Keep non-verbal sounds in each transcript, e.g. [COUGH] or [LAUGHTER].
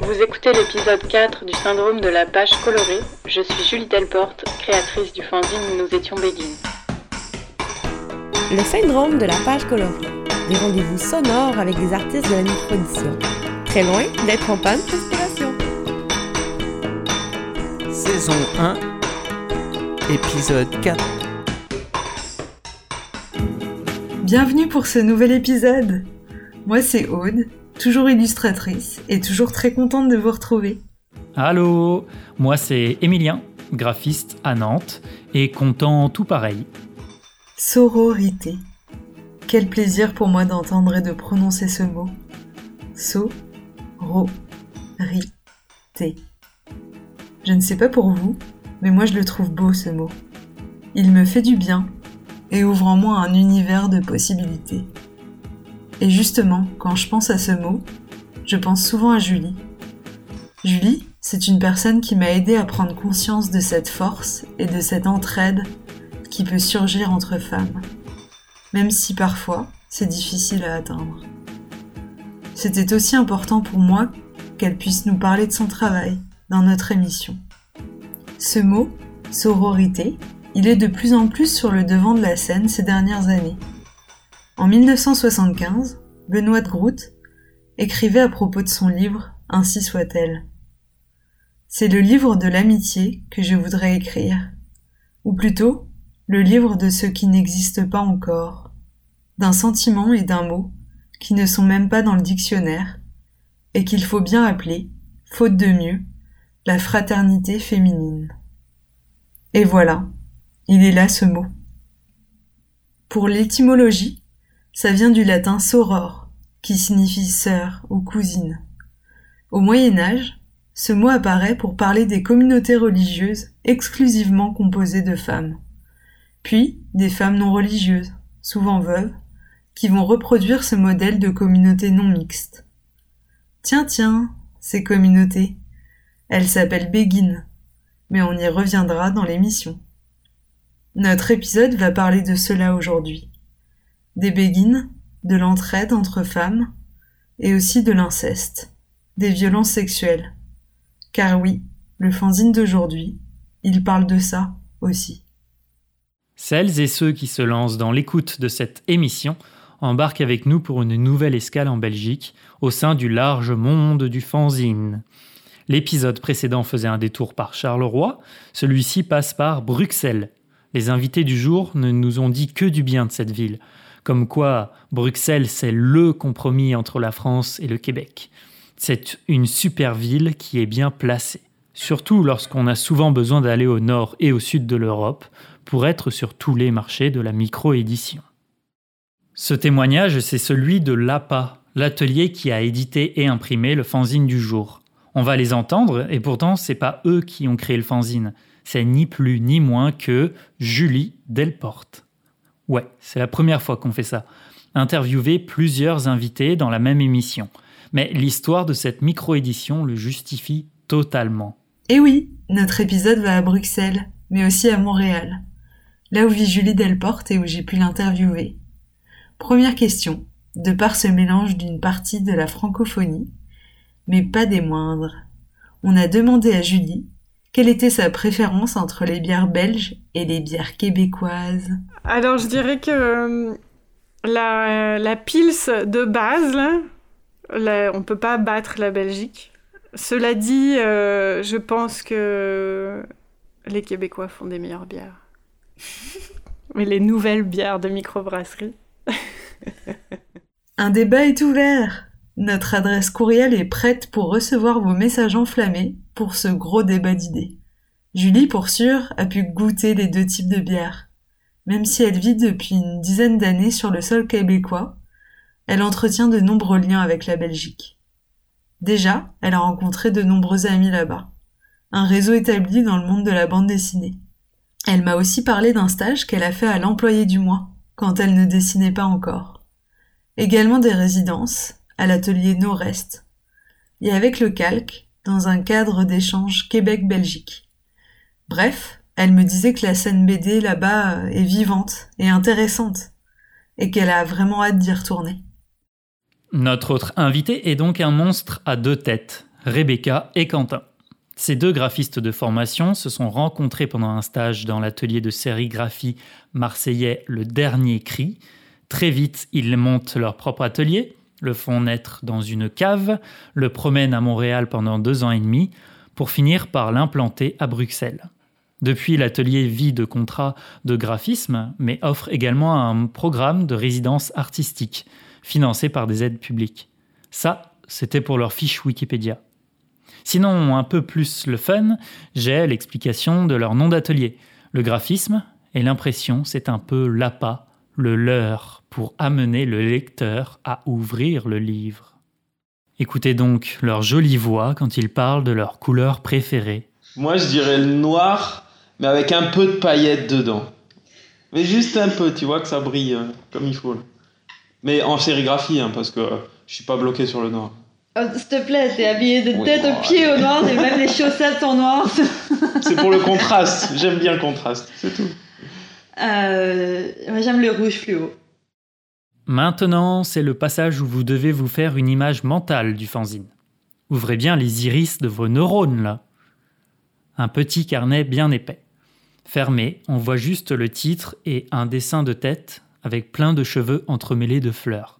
Vous écoutez l'épisode 4 du syndrome de la page colorée. Je suis Julie Delporte, créatrice du fanzine Nous étions béguines. Le syndrome de la page colorée. Des rendez-vous sonores avec des artistes de la micro-édition. Très loin d'être en panne d'inspiration. Saison 1, épisode 4. Bienvenue pour ce nouvel épisode. Moi c'est Aude, toujours illustratrice et toujours très contente de vous retrouver. Allô, moi c'est Emilien, graphiste à Nantes et content tout pareil. Sororité. Quel plaisir pour moi d'entendre et de prononcer ce mot. So, ro, ri, té. Je ne sais pas pour vous, mais moi je le trouve beau ce mot. Il me fait du bien et ouvre en moi un univers de possibilités. Et justement, quand je pense à ce mot, je pense souvent à Julie. Julie, c'est une personne qui m'a aidé à prendre conscience de cette force et de cette entraide qui peut surgir entre femmes, même si parfois c'est difficile à atteindre. C'était aussi important pour moi qu'elle puisse nous parler de son travail dans notre émission. Ce mot, sororité, il est de plus en plus sur le devant de la scène ces dernières années. En 1975, Benoît de Groot écrivait à propos de son livre Ainsi soit-elle. C'est le livre de l'amitié que je voudrais écrire, ou plutôt le livre de ce qui n'existe pas encore, d'un sentiment et d'un mot qui ne sont même pas dans le dictionnaire, et qu'il faut bien appeler, faute de mieux, la fraternité féminine. Et voilà, il est là ce mot. Pour l'étymologie, ça vient du latin soror, qui signifie sœur ou cousine. Au Moyen Âge, ce mot apparaît pour parler des communautés religieuses exclusivement composées de femmes. Puis des femmes non religieuses, souvent veuves, qui vont reproduire ce modèle de communauté non mixte. Tiens, tiens, ces communautés. Elles s'appellent béguines, mais on y reviendra dans l'émission. Notre épisode va parler de cela aujourd'hui. Des béguines, de l'entraide entre femmes, et aussi de l'inceste, des violences sexuelles. Car oui, le fanzine d'aujourd'hui, il parle de ça aussi. Celles et ceux qui se lancent dans l'écoute de cette émission embarquent avec nous pour une nouvelle escale en Belgique, au sein du large monde du fanzine. L'épisode précédent faisait un détour par Charleroi, celui-ci passe par Bruxelles. Les invités du jour ne nous ont dit que du bien de cette ville, comme quoi Bruxelles c'est le compromis entre la France et le Québec. C'est une super ville qui est bien placée, surtout lorsqu'on a souvent besoin d'aller au nord et au sud de l'Europe pour être sur tous les marchés de la micro-édition. Ce témoignage, c'est celui de l'APA, l'atelier qui a édité et imprimé le fanzine du jour. On va les entendre, et pourtant, c'est pas eux qui ont créé le fanzine. C'est ni plus ni moins que Julie Delporte. Ouais, c'est la première fois qu'on fait ça. Interviewer plusieurs invités dans la même émission. Mais l'histoire de cette micro-édition le justifie totalement. Et oui, notre épisode va à Bruxelles, mais aussi à Montréal, là où vit Julie Delporte et où j'ai pu l'interviewer. Première question, de par ce mélange d'une partie de la francophonie, mais pas des moindres. On a demandé à Julie quelle était sa préférence entre les bières belges et les bières québécoises? Alors je dirais que euh, la, la pils de base, là, là, on peut pas battre la Belgique. Cela dit, euh, je pense que les Québécois font des meilleures bières. [LAUGHS] Mais les nouvelles bières de microbrasserie. Un débat est ouvert. Notre adresse courriel est prête pour recevoir vos messages enflammés pour ce gros débat d'idées. Julie, pour sûr, a pu goûter les deux types de bières. Même si elle vit depuis une dizaine d'années sur le sol québécois, elle entretient de nombreux liens avec la Belgique. Déjà, elle a rencontré de nombreux amis là-bas. Un réseau établi dans le monde de la bande dessinée. Elle m'a aussi parlé d'un stage qu'elle a fait à l'employé du mois, quand elle ne dessinait pas encore. Également des résidences, à l'atelier Nord-Est, et avec le calque, dans un cadre d'échange Québec-Belgique. Bref, elle me disait que la scène BD là-bas est vivante et intéressante, et qu'elle a vraiment hâte d'y retourner. Notre autre invité est donc un monstre à deux têtes. Rebecca et Quentin. Ces deux graphistes de formation se sont rencontrés pendant un stage dans l'atelier de sérigraphie marseillais Le Dernier Cri. Très vite, ils montent leur propre atelier, le font naître dans une cave, le promènent à Montréal pendant deux ans et demi, pour finir par l'implanter à Bruxelles. Depuis, l'atelier vit de contrats de graphisme, mais offre également un programme de résidence artistique, financé par des aides publiques. Ça, c'était pour leur fiche Wikipédia. Sinon, un peu plus le fun, j'ai l'explication de leur nom d'atelier. Le graphisme et l'impression, c'est un peu l'appât, le leur, pour amener le lecteur à ouvrir le livre. Écoutez donc leur jolie voix quand ils parlent de leur couleur préférée. Moi, je dirais le noir, mais avec un peu de paillettes dedans. Mais juste un peu, tu vois que ça brille euh, comme il faut. Mais en sérigraphie, hein, parce que euh, je suis pas bloqué sur le noir. Oh, S'il te plaît, t'es habillé de Oui, tête aux pieds au noir et même les chaussettes sont noires. [LAUGHS] C'est pour le contraste. J'aime bien le contraste, c'est tout. Euh, moi, J'aime le rouge fluo. Maintenant, c'est le passage où vous devez vous faire une image mentale du fanzine. Ouvrez bien les iris de vos neurones là. Un petit carnet bien épais. Fermé, on voit juste le titre et un dessin de tête avec plein de cheveux entremêlés de fleurs.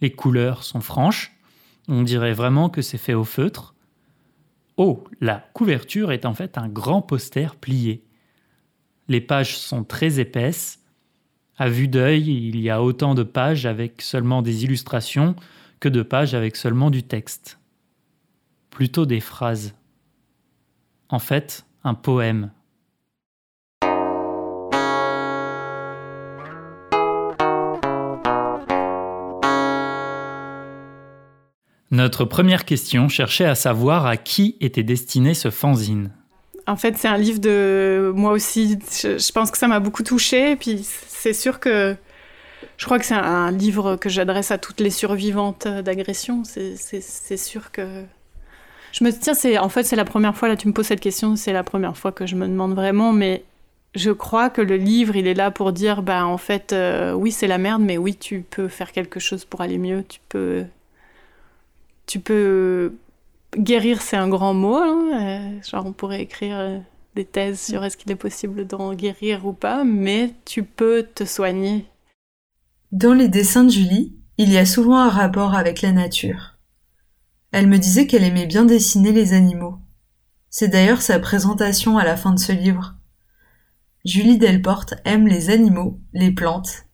Les couleurs sont franches, on dirait vraiment que c'est fait au feutre. Oh, la couverture est en fait un grand poster plié. Les pages sont très épaisses, à vue d'œil, il y a autant de pages avec seulement des illustrations que de pages avec seulement du texte. Plutôt des phrases. En fait, un poème. Notre première question cherchait à savoir à qui était destiné ce fanzine. En fait, c'est un livre de moi aussi. Je, pense que ça m'a beaucoup touchée. Et puis, c'est sûr que je crois que c'est un, livre que j'adresse à toutes les survivantes d'agression. C'est- sûr que je me tiens. En fait c'est la première fois là. Tu me poses cette question. C'est la première fois que je me demande vraiment. Mais je crois que le livre, il est là pour dire, bah en fait, euh, oui, c'est la merde, mais oui, tu peux faire quelque chose pour aller mieux. Tu peux, tu peux guérir, c'est un grand mot. hein, euh, genre, on pourrait écrire euh, des thèses sur est-ce qu'il est possible d'en guérir ou pas, mais tu peux te soigner. Dans les dessins de Julie, il y a souvent un rapport avec la nature. Elle me disait qu'elle aimait bien dessiner les animaux. C'est d'ailleurs sa présentation à la fin de ce livre. Julie Delporte aime les animaux, les plantes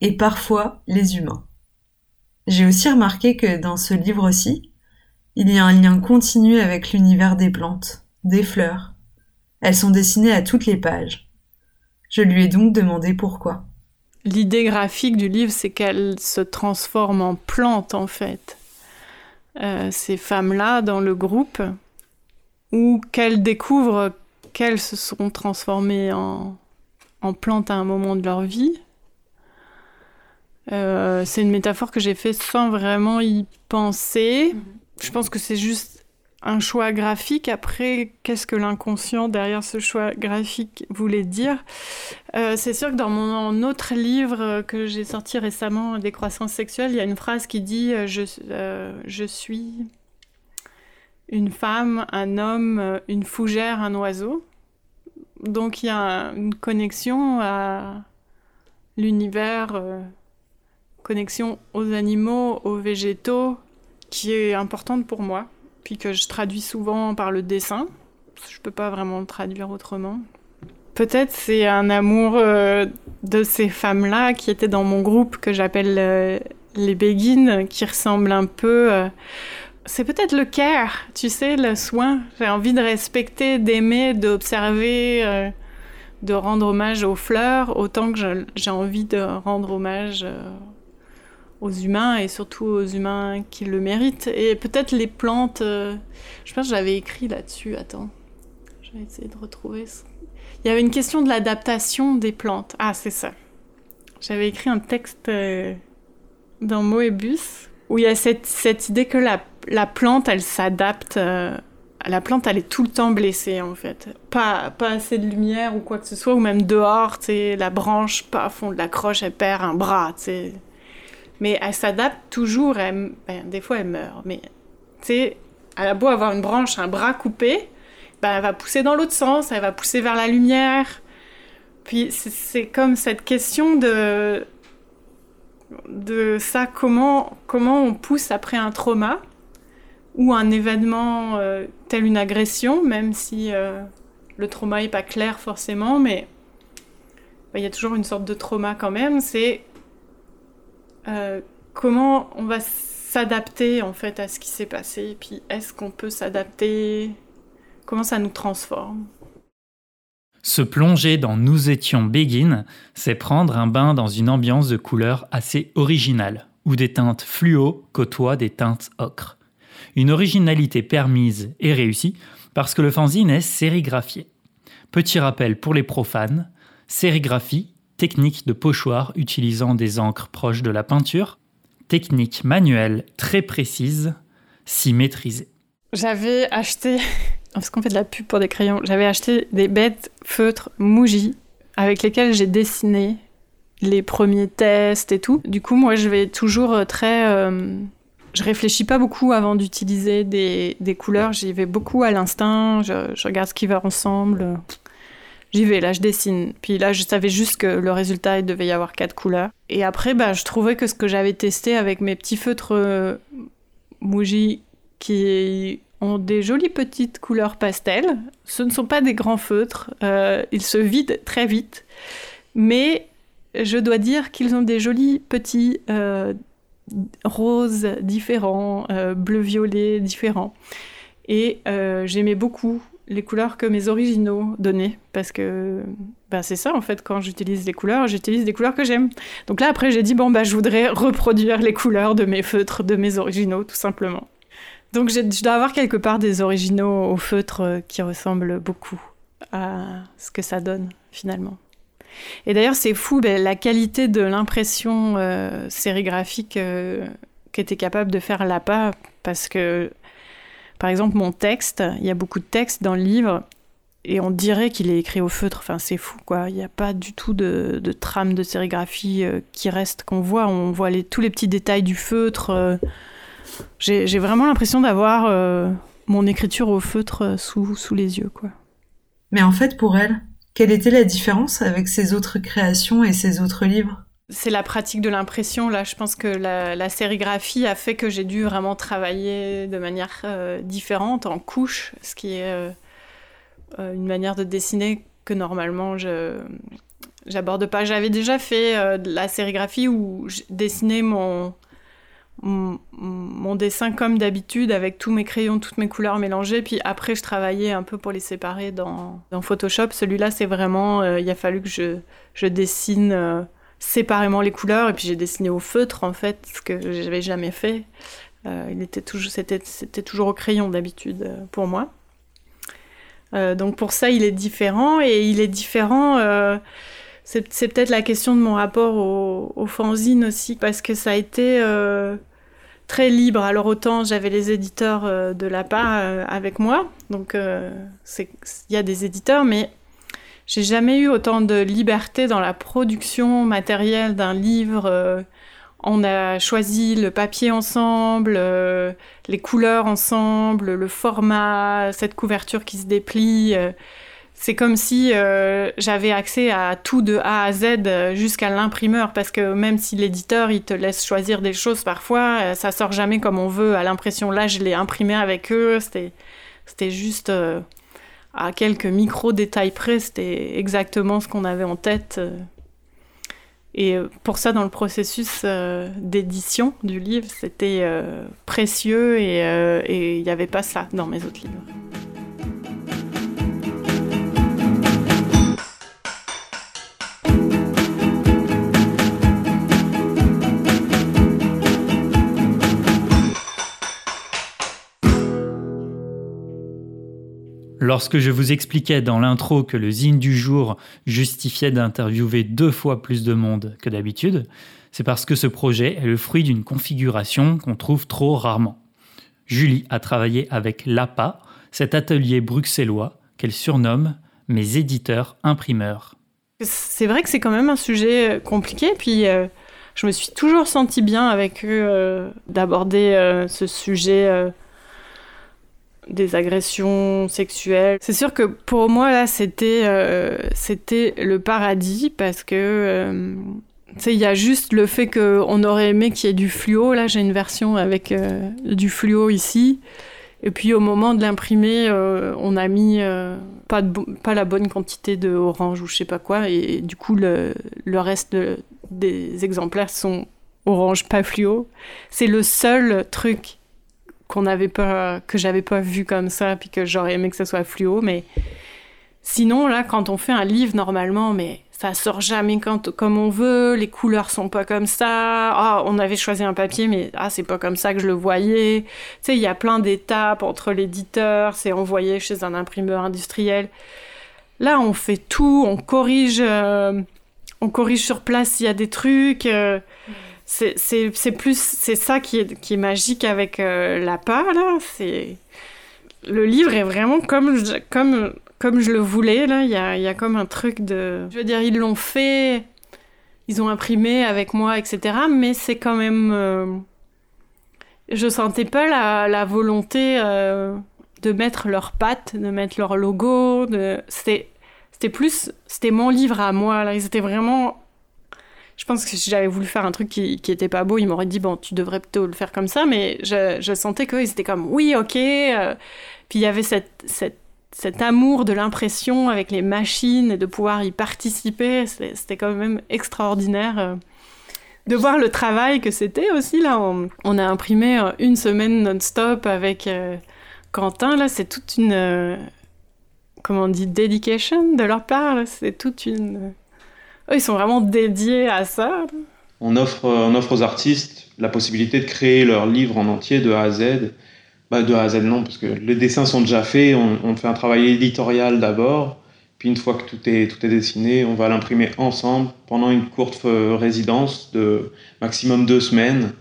et parfois les humains. J'ai aussi remarqué que dans ce livre-ci, il y a un lien continu avec l'univers des plantes, des fleurs. Elles sont dessinées à toutes les pages. Je lui ai donc demandé pourquoi. L'idée graphique du livre, c'est qu'elle se transforme en plante, en fait. Euh, ces femmes-là, dans le groupe, ou qu'elles découvrent qu'elles se sont transformées en, en plantes à un moment de leur vie. Euh, c'est une métaphore que j'ai fait sans vraiment y penser. Je pense que c'est juste un choix graphique. Après, qu'est-ce que l'inconscient derrière ce choix graphique voulait dire? Euh, C'est sûr que dans mon autre livre euh, que j'ai sorti récemment, Décroissance sexuelle, il y a une phrase qui dit euh, je, suis une femme, un homme, une fougère, un oiseau. Donc il y a une connexion à l'univers, connexion aux animaux, aux végétaux, qui est importante pour moi, puis que je traduis souvent par le dessin. Je peux pas vraiment le traduire autrement. Peut-être c'est un amour euh, de ces femmes-là qui étaient dans mon groupe que j'appelle euh, les béguines, qui ressemblent un peu. euh, c'est peut-être le care, tu sais, le soin. J'ai envie de respecter, d'aimer, d'observer, de rendre hommage aux fleurs, autant que j'ai envie de rendre hommage aux humains et surtout aux humains qui le méritent. Et peut-être les plantes. euh, je pense que j'avais écrit là-dessus. Attends, je vais essayer de retrouver. ça. Il y avait une question de l'adaptation des plantes. Ah, c'est ça. J'avais écrit un texte euh, dans Moebius où il y a cette, cette idée que la, la plante, elle s'adapte. euh, la plante, elle est tout le temps blessée, en fait. Pas, pas assez de lumière ou quoi que ce soit, ou même dehors, tu la branche, pas à fond de la croche, elle perd un bras, tu. Mais elle s'adapte toujours, ben, des fois elle meurt, mais tu sais, Elle a beau avoir une branche, un bras coupé, ben, elle va pousser dans l'autre sens, elle va pousser vers la lumière. Puis c'est comme cette question de, de ça, comment, comment on pousse après un trauma ou un événement euh, tel une agression, même si euh, le trauma n'est pas clair forcément, mais ben, il y a toujours une sorte de trauma quand même, c'est euh, comment on va s'adapter en fait à ce qui s'est passé, et puis est-ce qu'on peut s'adapter, comment ça nous transforme? Se plonger dans Nous étions Begin, c'est prendre un bain dans une ambiance de couleurs assez originale, où des teintes fluo côtoient des teintes ocre. Une originalité permise et réussie parce que le fanzine est sérigraphié. Petit rappel pour les profanes, sérigraphie, technique de pochoir utilisant des encres proches de la peinture, technique manuelle très précise, si maîtrisée. J'avais acheté [LAUGHS] parce qu'on fait de la pub pour des crayons, j'avais acheté des bêtes feutres Muji avec lesquels j'ai dessiné les premiers tests et tout. Du coup, moi, je vais toujours euh, très. Euh, je réfléchis pas beaucoup avant d'utiliser des, couleurs. J'y vais beaucoup à l'instinct. Je, regarde ce qui va ensemble. J'y vais, là, je dessine. Puis là, je savais juste que le résultat, il devait y avoir quatre couleurs. Et après, bah, je trouvais que ce que j'avais testé avec mes petits feutres euh, Muji qui ont des jolies petites couleurs pastel. Ce ne sont pas des grands feutres, euh, ils se vident très vite, mais je dois dire qu'ils ont des jolis petits euh, roses différents, euh, bleu-violet différents. Et j'aimais beaucoup les couleurs que mes originaux donnaient, parce que bah, c'est ça en fait, quand j'utilise les couleurs, j'utilise des couleurs que j'aime. Donc là après j'ai dit, bon bah je voudrais reproduire les couleurs de mes feutres, de mes originaux, tout simplement. Donc je dois avoir quelque part des originaux au feutre qui ressemblent beaucoup à ce que ça donne finalement. Et d'ailleurs c'est fou ben, la qualité de l'impression euh, sérigraphique euh, qu'était capable de faire l'APA parce que par exemple mon texte, il y a beaucoup de texte dans le livre et on dirait qu'il est écrit au feutre. Enfin, c'est fou, quoi. Il n'y a pas du tout de, trame de sérigraphie qui reste, qu'on voit. On voit tous les petits détails du feutre. J'ai vraiment l'impression d'avoir euh, mon écriture au feutre euh, sous, sous les yeux, quoi. Mais en fait, pour elle, quelle était la différence avec ses autres créations et ses autres livres? C'est la pratique de l'impression. Là, je pense que la, sérigraphie a fait que j'ai dû vraiment travailler de manière euh, différente, en couches, ce qui est une manière de dessiner que normalement je j'aborde pas. J'avais déjà fait la sérigraphie où je dessinais mon, mon dessin comme d'habitude avec tous mes crayons, toutes mes couleurs mélangées. Puis après, je travaillais un peu pour les séparer dans, Photoshop. Celui-là, c'est vraiment, euh, il a fallu que je, dessine euh, séparément les couleurs. Et puis j'ai dessiné au feutre, en fait, ce que j'avais jamais fait. Euh, il était toujours, c'était, toujours au crayon d'habitude pour moi. donc pour ça, il est différent. Et il est différent c'est peut-être la question de mon rapport au, fanzine aussi, parce que ça a été euh, très libre. Alors autant j'avais les éditeurs euh, de l'APA euh, avec moi, donc il y a des éditeurs, mais j'ai jamais eu autant de liberté dans la production matérielle d'un livre. on a choisi le papier ensemble, les couleurs ensemble, le format, cette couverture qui se déplie c'est comme si euh, j'avais accès à tout de A à Z euh, jusqu'à l'imprimeur, parce que même si l'éditeur il te laisse choisir des choses parfois, euh, ça sort jamais comme on veut à l'impression. Là, je l'ai imprimé avec eux, c'était juste à quelques micro détails près, c'était exactement ce qu'on avait en tête. Et pour ça, dans le processus d'édition du livre, c'était précieux et il n'y avait pas ça dans mes autres livres. Lorsque je vous expliquais dans l'intro que le zine du jour justifiait d'interviewer deux fois plus de monde que d'habitude, c'est parce que ce projet est le fruit d'une configuration qu'on trouve trop rarement. Julie a travaillé avec l'APA, cet atelier bruxellois qu'elle surnomme mes éditeurs imprimeurs. C'est vrai que c'est quand même un sujet compliqué, puis euh, je me suis toujours senti bien avec eux euh, d'aborder euh, ce sujet des agressions sexuelles. C'est sûr que pour moi, là, c'était euh, le paradis parce que. euh, il y a juste le fait qu'on aurait aimé qu'il y ait du fluo. Là, j'ai une version avec euh, du fluo ici. Et puis au moment de l'imprimer, on a mis pas, pas la bonne quantité de orange ou je sais pas quoi. Et, du coup, le, le reste de- des exemplaires sont orange, pas fluo. C'est le seul truc qu'on n'avait pas, que j'avais pas vu comme ça, puis que j'aurais aimé que ça soit fluo. Mais sinon, là, quand on fait un livre normalement, mais ça sort jamais quand, comme on veut, les couleurs sont pas comme ça. Ah, on avait choisi un papier, mais ah, c'est pas comme ça que je le voyais. Tu sais, il y a plein d'étapes entre l'éditeur, c'est envoyé chez un imprimeur industriel. Là, on fait tout, on corrige, euh, on corrige sur place s'il y a des trucs. euh, c'est- c'est plus, c'est ça qui est, qui est magique avec euh, la là. C'est le livre est vraiment comme je, comme comme je le voulais là. Il y a, y a comme un truc de, je veux dire, ils l'ont fait, ils ont imprimé avec moi, etc. Mais c'est quand même, euh, je sentais pas la, la volonté euh, de mettre leurs pattes, de mettre leur logo. C'était, c'était plus, c'était mon livre à moi. Là, ils étaient vraiment. Je pense que si j'avais voulu faire un truc qui, qui était pas beau, ils m'auraient dit bon, tu devrais plutôt le faire comme ça. Mais je, je sentais qu'ils étaient comme oui, ok. euh, Puis il y avait cet amour de l'impression avec les machines et de pouvoir y participer. C'était quand même extraordinaire. euh, de voir le travail que c'était aussi là. On, a imprimé euh, une semaine non-stop avec Quentin. Là, c'est toute une euh, comment on dit dedication de leur part. C'est toute une. Euh, eux, ils sont vraiment dédiés à ça. On offre, on offre aux artistes la possibilité de créer leur livre en entier de A à Z. Bah, de A à Z, non, parce que les dessins sont déjà faits. On, fait un travail éditorial d'abord. Puis une fois que tout est, tout est dessiné, on va l'imprimer ensemble pendant une courte euh, résidence de maximum deux semaines.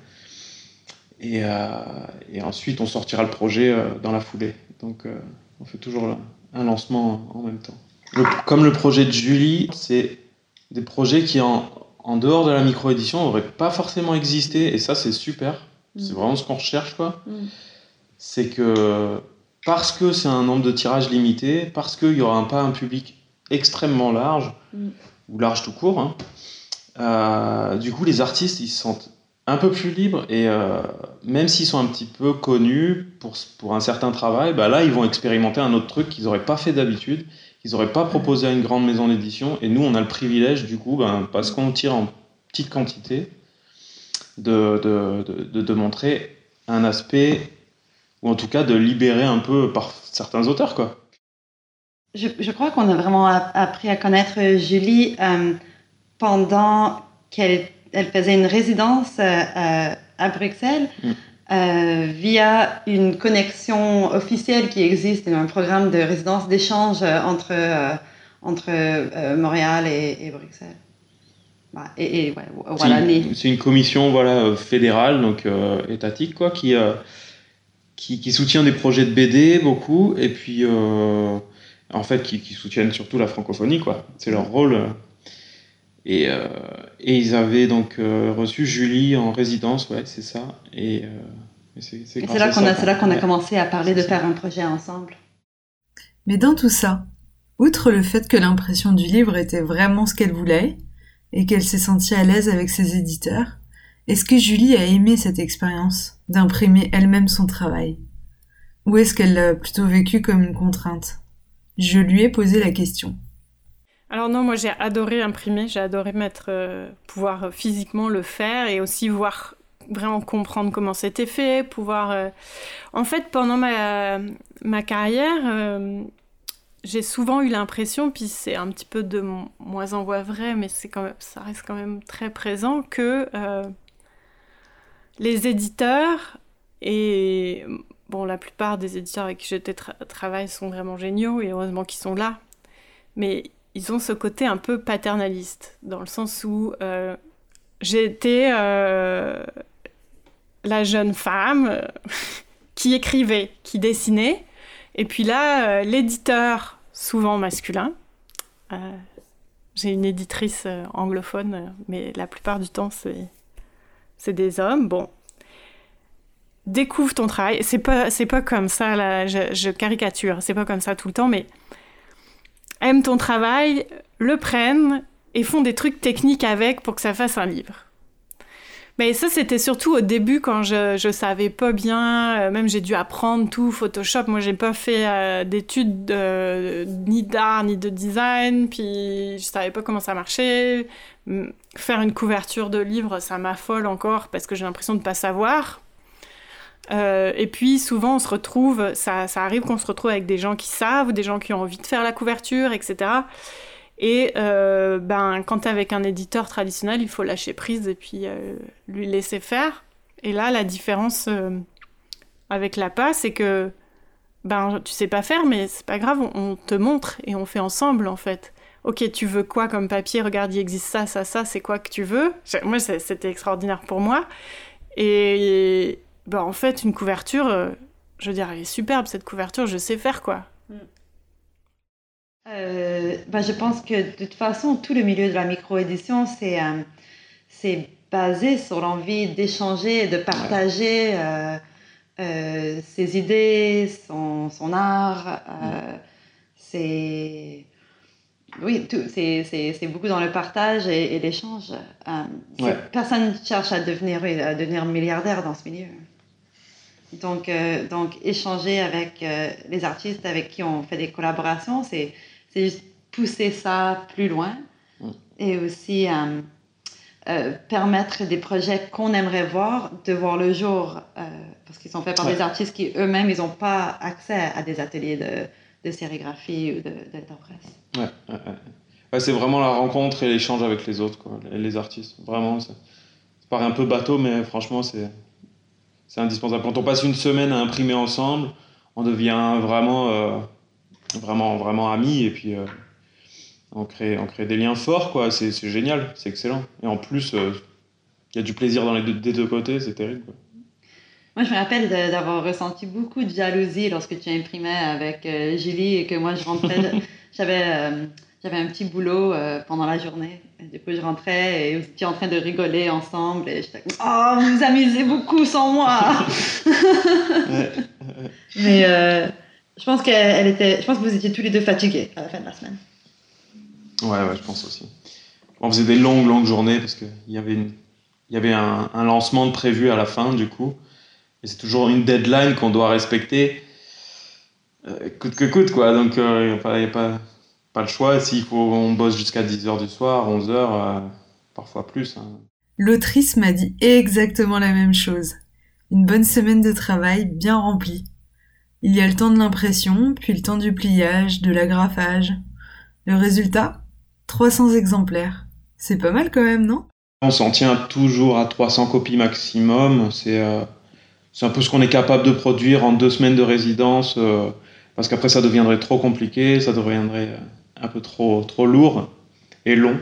Et, euh, ensuite, on sortira le projet euh, dans la foulée. Donc, euh, on fait toujours un lancement en même temps. Comme le projet de Julie, c'est des projets qui, en, en dehors de la micro-édition, n'auraient pas forcément existé. Et ça, c'est super. C'est vraiment ce qu'on recherche, quoi. Mm. C'est que parce que c'est un nombre de tirages limité, parce qu'il n'y aura pas un public extrêmement large, Mm. ou large tout court, hein, euh, du coup, les artistes, ils se sentent un peu plus libres et euh, même s'ils sont un petit peu connus pour, pour un certain travail, bah là, ils vont expérimenter un autre truc qu'ils n'auraient pas fait d'habitude, qu'ils n'auraient pas proposé à une grande maison d'édition. Et nous, on a le privilège, du coup, ben, parce qu'on tire en petite quantité, de, de, de, de- montrer un aspect, ou en tout cas de libérer un peu par certains auteurs, quoi. Je, je crois qu'on a vraiment appris à connaître Julie euh, pendant qu'elle elle faisait une résidence euh, euh, à Bruxelles Mm. Euh, via une connexion officielle qui existe, un programme de résidence d'échange euh, entre, euh, entre euh, Montréal et, et Bruxelles. Voilà, et, et ouais, C'est voilà, une- né. C'est une commission voilà, fédérale, donc étatique, quoi, qui, qui, qui soutient des projets de BD beaucoup, et puis en fait qui, qui soutiennent surtout la francophonie, quoi. C'est leur rôle. Et, euh, et ils avaient donc euh, reçu Julie en résidence, ouais, c'est ça. Et, euh, et c'est là qu'on a, ouais. commencé à parler de faire un projet ensemble. Mais dans tout ça, outre le fait que l'impression du livre était vraiment ce qu'elle voulait, et qu'elle s'est sentie à l'aise avec ses éditeurs, est-ce que Julie a aimé cette expérience d'imprimer elle-même son travail? Ou est-ce qu'elle l'a plutôt vécu comme une contrainte? Je lui ai posé la question. Alors non, moi j'ai adoré imprimer, j'ai adoré mettre, euh, pouvoir euh, physiquement le faire et aussi voir vraiment comprendre comment c'était fait, pouvoir. euh, En fait, pendant ma, ma carrière, euh, j'ai souvent eu l'impression, puis c'est un petit peu de mo- moins en voix vrai, mais quand même, ça reste quand même très présent que euh, les éditeurs et bon, la plupart des éditeurs avec qui je tra- travaille sont vraiment géniaux et heureusement qu'ils sont là. Mais ils ont ce côté un peu paternaliste, dans le sens où j'ai été la jeune femme euh, [LAUGHS] qui écrivait, qui dessinait, et puis là, euh, l'éditeur, souvent masculin, euh, j'ai une éditrice anglophone, mais la plupart du temps, c'est, des hommes, bon. découvrent ton travail. C'est pas, c'est pas comme ça, là, je, caricature, c'est pas comme ça tout le temps, mais aiment ton travail, le prennent et font des trucs techniques avec pour que ça fasse un livre. Mais ça, c'était surtout au début quand je, je savais pas bien, euh, même j'ai dû apprendre tout, Photoshop. Moi, j'ai pas fait euh, d'études de- ni d'art ni de design, puis je savais pas comment ça marchait. Faire une couverture de livre, ça m'affole encore parce que j'ai l'impression de pas savoir. Euh, et puis souvent on se retrouve, ça, ça arrive qu'on se retrouve avec des gens qui savent, des gens qui ont envie de faire la couverture, etc. Et euh, ben, quand avec un éditeur traditionnel, il faut lâcher prise et puis euh, lui laisser faire. Et là, la différence euh, avec la PA, c'est que ben, tu sais pas faire, mais c'est pas grave, on, on te montre et on fait ensemble en fait. Ok, tu veux quoi comme papier? Regarde, il existe ça, ça, ça, c'est quoi que tu veux? Moi, c'était extraordinaire pour moi. Et ben, en fait, une couverture, euh, je veux dire, elle est superbe cette couverture, je sais faire quoi. Euh, ben, je pense que de toute façon, tout le milieu de la micro-édition, c'est euh, basé sur l'envie d'échanger, de partager euh, euh, ses idées, son, son art. euh, C'est. Oui, c'est beaucoup dans le partage et, et l'échange. Euh, Ouais. Personne ne cherche à devenir, à devenir milliardaire dans ce milieu. Donc, euh, donc échanger avec euh, les artistes avec qui on fait des collaborations, c'est c'est juste pousser ça plus loin Mm. et aussi euh, euh, permettre des projets qu'on aimerait voir de voir le jour euh, parce qu'ils sont faits par Ouais. des artistes qui eux-mêmes ils n'ont pas accès à des ateliers de, de sérigraphie ou de, de presse. Ouais, ouais, ouais. C'est vraiment la rencontre et l'échange avec les autres, quoi, les, les artistes. Vraiment, ça, ça paraît un peu bateau, mais franchement, c'est c'est indispensable. Quand on passe une semaine à imprimer ensemble, on devient vraiment, vraiment, vraiment amis et puis euh, on, crée, on crée des liens forts, quoi. C'est c'est génial, c'est excellent. Et en plus, euh, il y a du plaisir dans les deux, des deux côtés, c'est terrible. quoi. Moi, je me rappelle de- d'avoir ressenti beaucoup de jalousie lorsque tu imprimais avec euh, Julie et que moi, je rentrais. [LAUGHS] J'avais euh, j'avais un petit boulot euh, pendant la journée. Et du coup, je rentrais et vous étiez en train de rigoler ensemble. Et j'étais comme, Oh, vous vous amusez beaucoup sans moi! [LAUGHS] [LAUGHS] Mais je, pense qu'elle était, je pense que vous étiez tous les deux fatigués à la fin de la semaine. Ouais, ouais, je pense aussi. On faisait des longues, longues journées parce qu'il y avait, une, il y avait un, un lancement de prévu à la fin, du coup. Et c'est toujours une deadline qu'on doit respecter, euh, coûte que coûte, quoi. Donc, il n'y a, pas, y a pas, pas le choix. S'il faut, on bosse jusqu'à 10h du soir, 11h, parfois plus. hein. L'autrice m'a dit exactement la même chose. Une bonne semaine de travail bien remplie. Il y a le temps de l'impression, puis le temps du pliage, de l'agrafage. Le résultat 300 exemplaires. C'est pas mal quand même, non? On s'en tient toujours à 300 copies maximum. C'est euh, c'est un peu ce qu'on est capable de produire en deux semaines de résidence, euh, parce qu'après ça deviendrait trop compliqué, ça deviendrait un peu trop, trop lourd et long.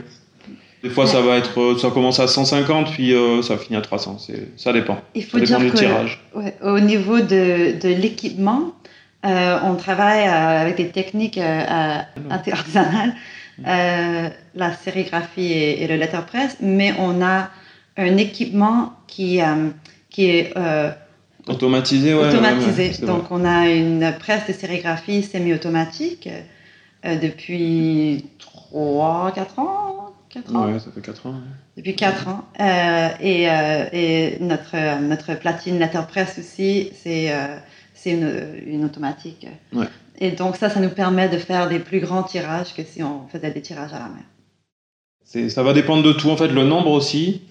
Des fois, ça va être, euh, ça commence à 150, puis euh, ça finit à 300. C'est, ça dépend. Il Ça faut dépend dire du tirage. ouais, au niveau de, de l'équipement, euh, on travaille euh, avec des techniques artisanales, euh, la sérigraphie et, et le letterpress, mais on a un équipement qui, qui est Automatisé, ouais. automatisé. ouais, Donc, on a une presse de sérigraphie semi-automatique depuis 3, 4 ans 4 ans. Ouais, ça fait 4 ans. ouais. depuis 4 ans. Euh, et, euh, et notre, notre platine letterpress aussi, c'est euh, une, une automatique. Ouais. Et donc ça, ça nous permet de faire des plus grands tirages que si on faisait des tirages à la main. Ça va dépendre de tout. En fait, le nombre aussi,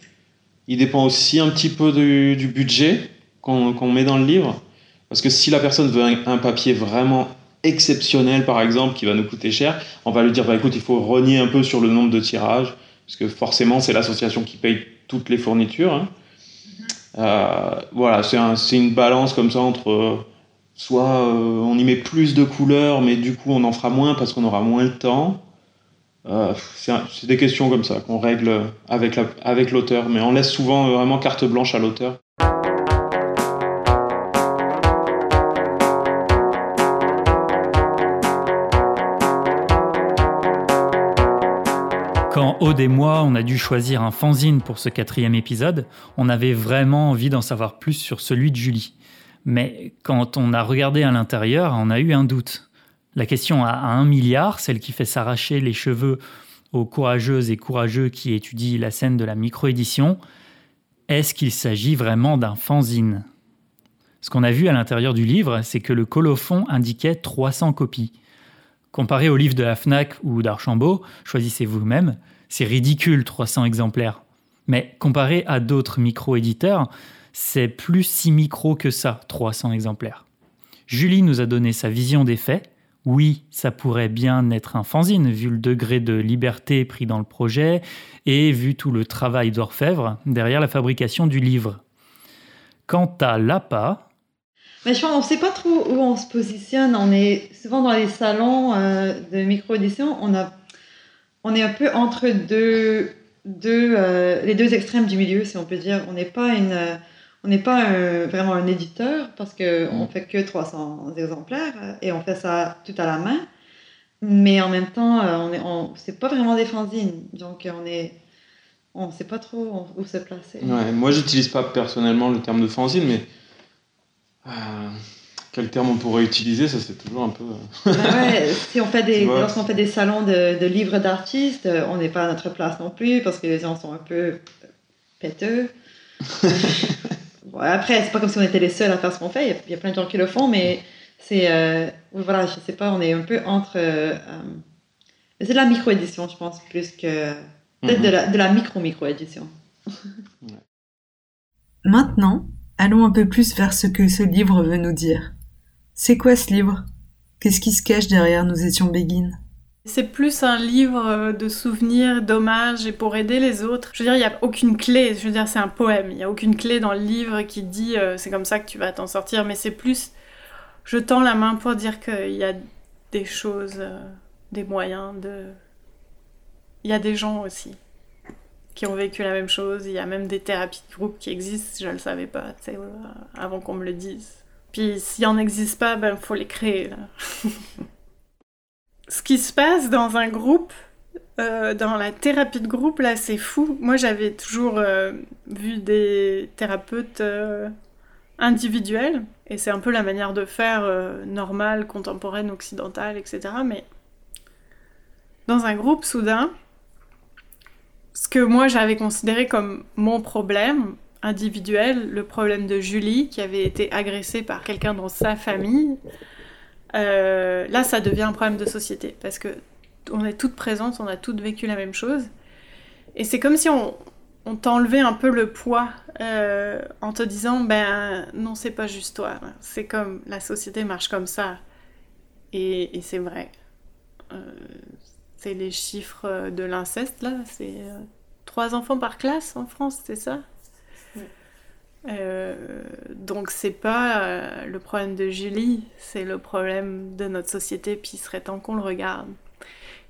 il dépend aussi un petit peu du, du budget qu'on qu'on met dans le livre. Parce que si la personne veut un, un papier vraiment exceptionnel, par exemple, qui va nous coûter cher, on va lui dire bah, écoute, il faut renier un peu sur le nombre de tirages. Parce que forcément, c'est l'association qui paye toutes les fournitures. hein. Euh, voilà, c'est un- une balance comme ça entre euh, soit euh, on y met plus de couleurs, mais du coup on en fera moins parce qu'on aura moins le temps. C'est des questions comme ça qu'on règle avec la- avec l'auteur, mais on laisse souvent vraiment carte blanche à l'auteur. Quand Aude et moi, on a dû choisir un fanzine pour ce quatrième épisode, on avait vraiment envie d'en savoir plus sur celui de Julie. Mais quand on a regardé à l'intérieur, on a eu un doute. La question à un milliard, celle qui fait s'arracher les cheveux aux courageuses et courageux qui étudient la scène de la microédition, est-ce qu'il s'agit vraiment d'un fanzine? Ce qu'on a vu à l'intérieur du livre, c'est que le colophon indiquait 300 copies. Comparé au livre de la FNAC ou d'Archambault, choisissez vous-même, c'est ridicule 300 exemplaires. Mais comparé à d'autres micro-éditeurs, c'est plus si micro que ça, 300 exemplaires. Julie nous a donné sa vision des faits. Oui, ça pourrait bien être un fanzine, vu le degré de liberté pris dans le projet et vu tout le travail d'orfèvre derrière la fabrication du livre. Quant à l'APA, mais je pense, on ne sait pas trop où on se positionne. On est souvent dans les salons euh, de micro-édition. On, a, on est un peu entre deux, deux, euh, les deux extrêmes du milieu, si on peut dire. On n'est pas une, on n'est pas vraiment un éditeur parce qu'on ne fait que 300 exemplaires et on fait ça tout à la main. Mais en même temps, euh, on est, on, c'est pas vraiment des fanzines. Donc on est, on sait pas trop où se placer. Ouais, moi, j'utilise pas personnellement le terme de fanzine, mais quel terme on pourrait utiliser Ça, c'est toujours un peu. Bah ouais, [LAUGHS] si on fait des, lorsqu'on fait des salons de, de livres d'artistes, on n'est pas à notre place non plus parce que les gens sont un peu péteux. [LAUGHS] après, c'est pas comme si on était les seuls à faire ce qu'on fait. Il y, a, plein de gens qui le font, mais c'est. Euh, voilà, je sais pas, on est un peu entre. Euh, euh, c'est de la micro-édition, je pense, plus que. Peut-être de la, de la micro-micro-édition. [LAUGHS] Maintenant, allons un peu plus vers ce que ce livre veut nous dire. C'est quoi ce livre? Qu'est-ce qui se cache derrière Nous étions béguines c'est plus un livre euh, de souvenirs, d'hommages et pour aider les autres. Je veux dire, il n'y a aucune clé. Je veux dire, c'est un poème. Il n'y a aucune clé dans le livre qui dit euh, c'est comme ça que tu vas t'en sortir. Mais c'est plus. Je tends la main pour dire qu'il y a des choses, euh, des moyens de. Il y a des gens aussi qui ont vécu la même chose. Il y a même des thérapies de groupe qui existent. Je ne le savais pas, avant qu'on me le dise. Puis s'il en existe pas, ben faut les créer. [LAUGHS] ce qui se passe dans un groupe, euh, dans la thérapie de groupe, là, c'est fou. Moi, j'avais toujours euh, vu des thérapeutes euh, individuels, et c'est un peu la manière de faire normale, contemporaine, occidentale, etc. Mais dans un groupe, soudain, ce que moi j'avais considéré comme mon problème individuel, le problème de Julie, qui avait été agressée par quelqu'un dans sa famille, euh, là, ça devient un problème de société parce que on est toutes présentes, on a toutes vécu la même chose. Et c'est comme si on, on t'enlevait un peu le poids euh, en te disant ben non, c'est pas juste toi. C'est comme la société marche comme ça. Et, c'est vrai. Euh, c'est les chiffres de l'inceste là. C'est trois enfants par classe en France, c'est ça? Euh, donc c'est pas euh, le problème de Julie, c'est le problème de notre société, puis il serait temps qu'on le regarde.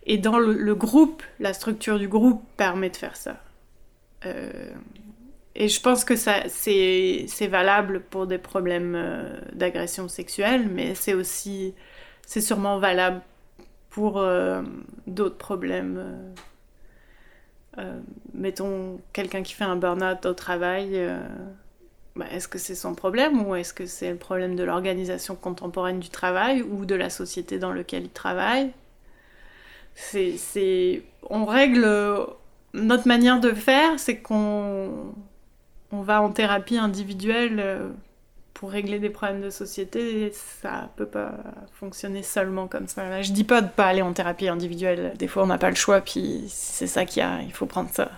Et dans le, groupe, la structure du groupe permet de faire ça. Euh, et je pense que ça, c'est, valable pour des problèmes d'agression sexuelle, mais c'est aussi, c'est sûrement valable pour d'autres problèmes. mettons quelqu'un qui fait un burn-out au travail bah, est-ce que c'est son problème ou est-ce que c'est le problème de l'organisation contemporaine du travail ou de la société dans laquelle il travaille? C'est, On règle... Notre manière de faire, c'est qu'on on va en thérapie individuelle euh, pour régler des problèmes de société. Ça peut pas fonctionner seulement comme ça. je dis pas de pas aller en thérapie individuelle. Des fois, on n'a pas le choix, puis c'est ça qu'il y a, il faut prendre ça.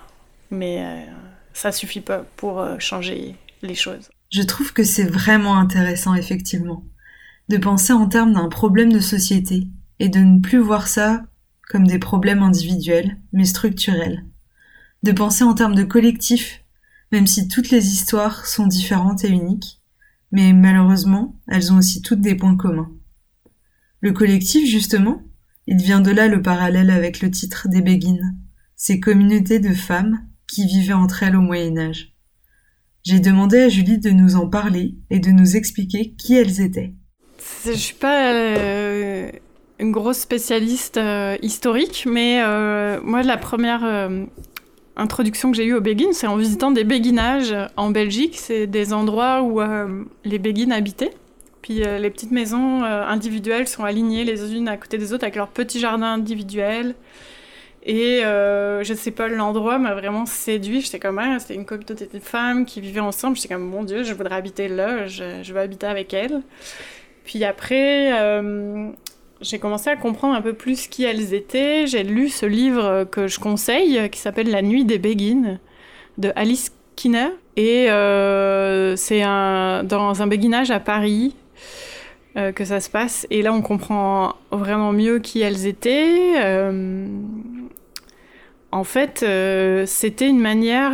Mais euh, ça suffit pas pour euh, changer les choses. Je trouve que c'est vraiment intéressant, effectivement, de penser en termes d'un problème de société et de ne plus voir ça comme des problèmes individuels, mais structurels. De penser en termes de collectif, même si toutes les histoires sont différentes et uniques, mais malheureusement, elles ont aussi toutes des points communs. Le collectif, justement, il vient de là le parallèle avec le titre des Béguines, ces communautés de femmes qui vivaient entre elles au Moyen Âge. J'ai demandé à Julie de nous en parler et de nous expliquer qui elles étaient. Je suis pas euh, une grosse spécialiste euh, historique, mais euh, moi la première introduction que j'ai eue au Béguin, c'est en visitant des béguinages en Belgique. C'est des endroits où les béguines habitaient. Puis les petites maisons individuelles sont alignées les unes à côté des autres avec leur petit jardin individuel. Et euh, je sais pas, l'endroit m'a vraiment séduit. J'étais comme, ah, c'était une communauté de femmes qui vivaient ensemble. J'étais comme, mon Dieu, je voudrais habiter là, je, veux habiter avec elles. Puis après, euh, j'ai commencé à comprendre un peu plus qui elles étaient. J'ai lu ce livre que je conseille, qui s'appelle La nuit des Béguines, de Alice Kinner. Et euh, c'est dans un béguinage à Paris. Euh, que ça se passe. Et là, on comprend vraiment mieux qui elles étaient. Euh, en fait, c'était une manière.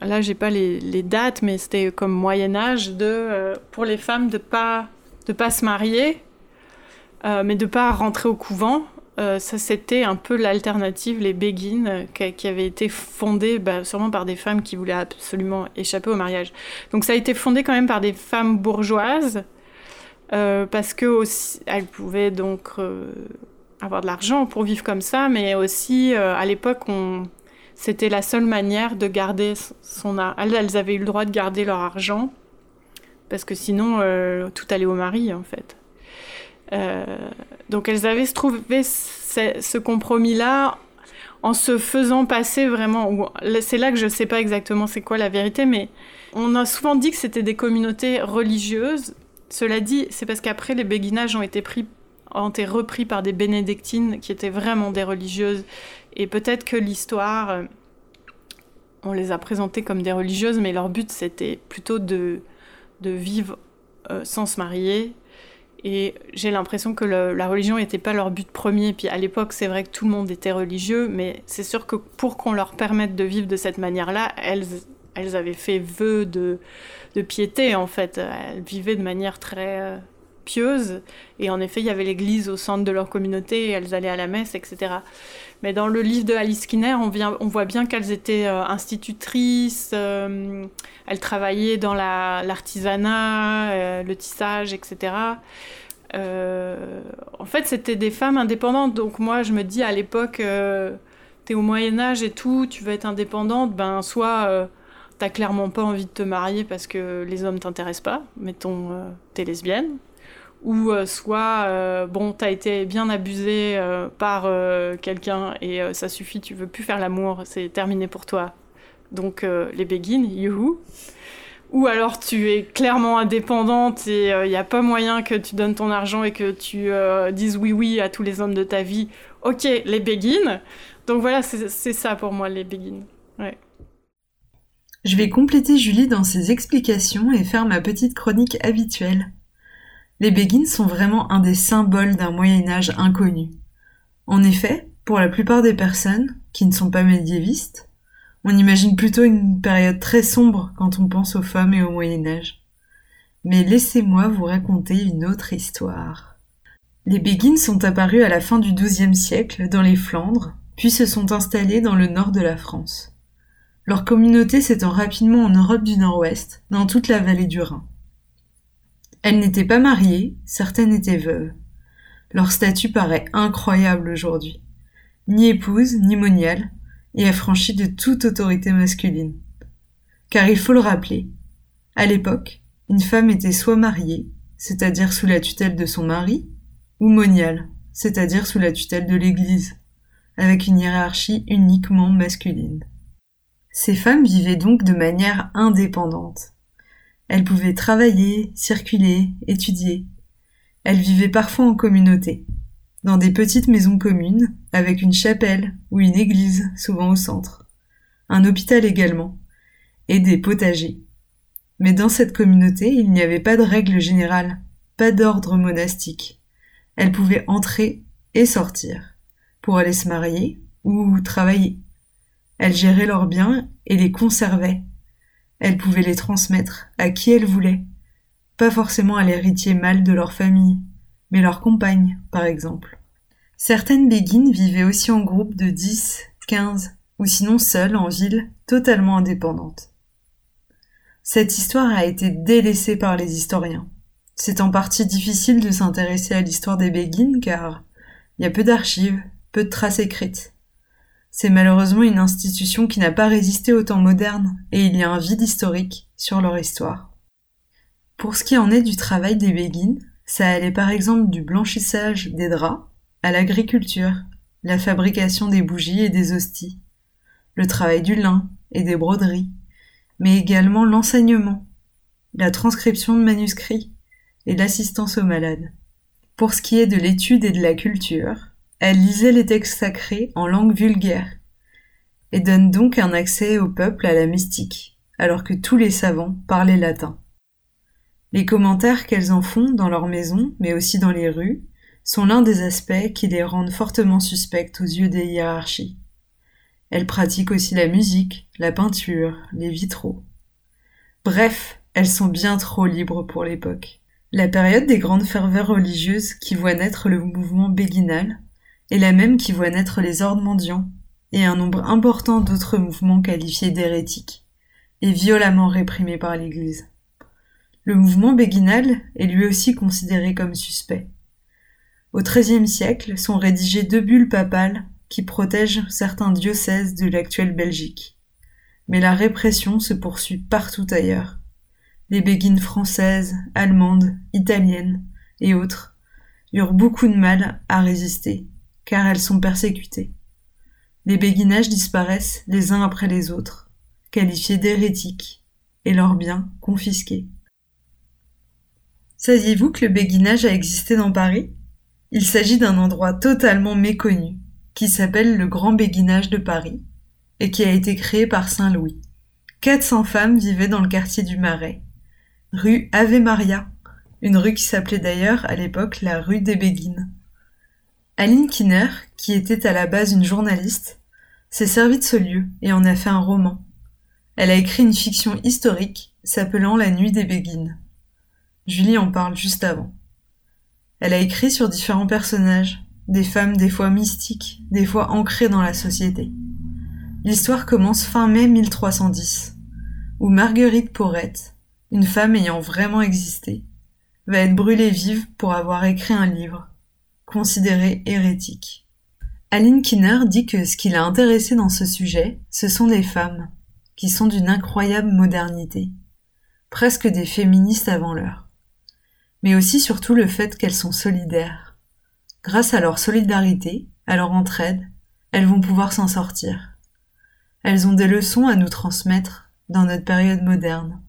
là, j'ai pas les, les, dates, mais c'était comme Moyen Âge de pour les femmes de pas de pas se marier, mais de pas rentrer au couvent. ça, c'était un peu l'alternative, les béguines, qui, avaient été fondées bah, sûrement par des femmes qui voulaient absolument échapper au mariage. Donc ça a été fondé quand même par des femmes bourgeoises, parce que aussi, elles pouvaient donc avoir de l'argent pour vivre comme ça, mais aussi euh, à l'époque, on... c'était la seule manière de garder son argent. Elles, avaient eu le droit de garder leur argent, parce que sinon, euh, tout allait au mari, en fait. Euh, donc elles avaient trouvé ce, compromis-là en se faisant passer vraiment. C'est là que je ne sais pas exactement c'est quoi la vérité, mais on a souvent dit que c'était des communautés religieuses. Cela dit, c'est parce qu'après les béguinages ont été repris par des bénédictines qui étaient vraiment des religieuses. Et peut-être que l'histoire, euh, on les a présentées comme des religieuses, mais leur but c'était plutôt de, de vivre euh, sans se marier. Et j'ai l'impression que la religion n'était pas leur but premier. Puis à l'époque, c'est vrai que tout le monde était religieux, mais c'est sûr que pour qu'on leur permette de vivre de cette manière-là, elles, avaient fait vœu de, de piété en fait. Elles vivaient de manière très, euh, pieuses. Et en effet, il y avait l'église au centre de leur communauté elles allaient à la messe, etc. Mais dans le livre de Alice Skinner, on, vient, on voit bien qu'elles étaient euh, institutrices, euh, elles travaillaient dans l'artisanat, euh, le tissage, etc. en fait, c'était des femmes indépendantes. Donc moi, je me dis à l'époque, t'es au Moyen Âge et tout, tu veux être indépendante, ben soit t'as clairement pas envie de te marier parce que les hommes t'intéressent pas, mettons, t'es lesbienne, ou euh, soit euh, bon t'as été bien abusé euh, par quelqu'un et ça suffit tu veux plus faire l'amour c'est terminé pour toi. Donc les béguines youhou. Ou alors tu es clairement indépendante et il n'y a pas moyen que tu donnes ton argent et que tu dises oui oui à tous les hommes de ta vie. Ok les béguines donc voilà c'est ça pour moi les béguines. Je vais compléter Julie dans ses explications et faire ma petite chronique habituelle. Les béguines sont vraiment un des symboles d'un Moyen Âge inconnu. En effet, pour la plupart des personnes, qui ne sont pas médiévistes, on imagine plutôt une période très sombre quand on pense aux femmes et au Moyen Âge. Mais laissez-moi vous raconter une autre histoire. Les béguines sont apparus à la fin du XIIe siècle dans les Flandres, puis se sont installés dans le nord de la France. Leur communauté s'étend rapidement en Europe du Nord-Ouest, dans toute la vallée du Rhin. Elles n'étaient pas mariées, certaines étaient veuves. Leur statut paraît incroyable aujourd'hui. Ni épouse, ni moniale, et affranchie de toute autorité masculine. Car il faut le rappeler, à l'époque, une femme était soit mariée, c'est-à-dire sous la tutelle de son mari, ou moniale, c'est-à-dire sous la tutelle de l'Église, avec une hiérarchie uniquement masculine. Ces femmes vivaient donc de manière indépendante. Elle pouvait travailler, circuler, étudier. Elle vivait parfois en communauté, dans des petites maisons communes, avec une chapelle ou une église souvent au centre, un hôpital également, et des potagers. Mais dans cette communauté, il n'y avait pas de règle générale, pas d'ordre monastique. Elles pouvaient entrer et sortir, pour aller se marier ou travailler. Elles géraient leurs biens et les conservaient elle pouvait les transmettre à qui elle voulait, pas forcément à l'héritier mâle de leur famille, mais leur compagne, par exemple. Certaines béguines vivaient aussi en groupe de 10, 15, ou sinon seules en ville, totalement indépendantes. Cette histoire a été délaissée par les historiens. C'est en partie difficile de s'intéresser à l'histoire des béguines car il y a peu d'archives, peu de traces écrites. C'est malheureusement une institution qui n'a pas résisté au temps moderne, et il y a un vide historique sur leur histoire. Pour ce qui en est du travail des béguines, ça allait par exemple du blanchissage des draps à l'agriculture, la fabrication des bougies et des hosties, le travail du lin et des broderies, mais également l'enseignement, la transcription de manuscrits et l'assistance aux malades. Pour ce qui est de l'étude et de la culture, elle lisait les textes sacrés en langue vulgaire et donne donc un accès au peuple à la mystique, alors que tous les savants parlaient latin. Les commentaires qu'elles en font dans leur maison, mais aussi dans les rues, sont l'un des aspects qui les rendent fortement suspectes aux yeux des hiérarchies. Elles pratiquent aussi la musique, la peinture, les vitraux. Bref, elles sont bien trop libres pour l'époque. La période des grandes ferveurs religieuses qui voit naître le mouvement béguinal est la même qui voit naître les ordres mendiants et un nombre important d'autres mouvements qualifiés d'hérétiques et violemment réprimés par l'Église. Le mouvement béguinal est lui aussi considéré comme suspect. Au XIIIe siècle sont rédigées deux bulles papales qui protègent certains diocèses de l'actuelle Belgique. Mais la répression se poursuit partout ailleurs. Les béguines françaises, allemandes, italiennes et autres eurent beaucoup de mal à résister, car elles sont persécutées. Les béguinages disparaissent les uns après les autres, qualifiés d'hérétiques, et leurs biens confisqués. Saviez-vous que le béguinage a existé dans Paris? Il s'agit d'un endroit totalement méconnu, qui s'appelle le Grand Béguinage de Paris, et qui a été créé par Saint Louis. 400 femmes vivaient dans le quartier du Marais, rue Ave Maria, une rue qui s'appelait d'ailleurs à l'époque la rue des Béguines. Aline Kinner, qui était à la base une journaliste, s'est servie de ce lieu et en a fait un roman. Elle a écrit une fiction historique s'appelant La nuit des Béguines. Julie en parle juste avant. Elle a écrit sur différents personnages, des femmes des fois mystiques, des fois ancrées dans la société. L'histoire commence fin mai 1310, où Marguerite Porrette, une femme ayant vraiment existé, va être brûlée vive pour avoir écrit un livre, considéré hérétique. Aline Kinner dit que ce qui l'a intéressé dans ce sujet, ce sont les femmes, qui sont d'une incroyable modernité, presque des féministes avant l'heure mais aussi surtout le fait qu'elles sont solidaires. Grâce à leur solidarité, à leur entraide, elles vont pouvoir s'en sortir. Elles ont des leçons à nous transmettre dans notre période moderne.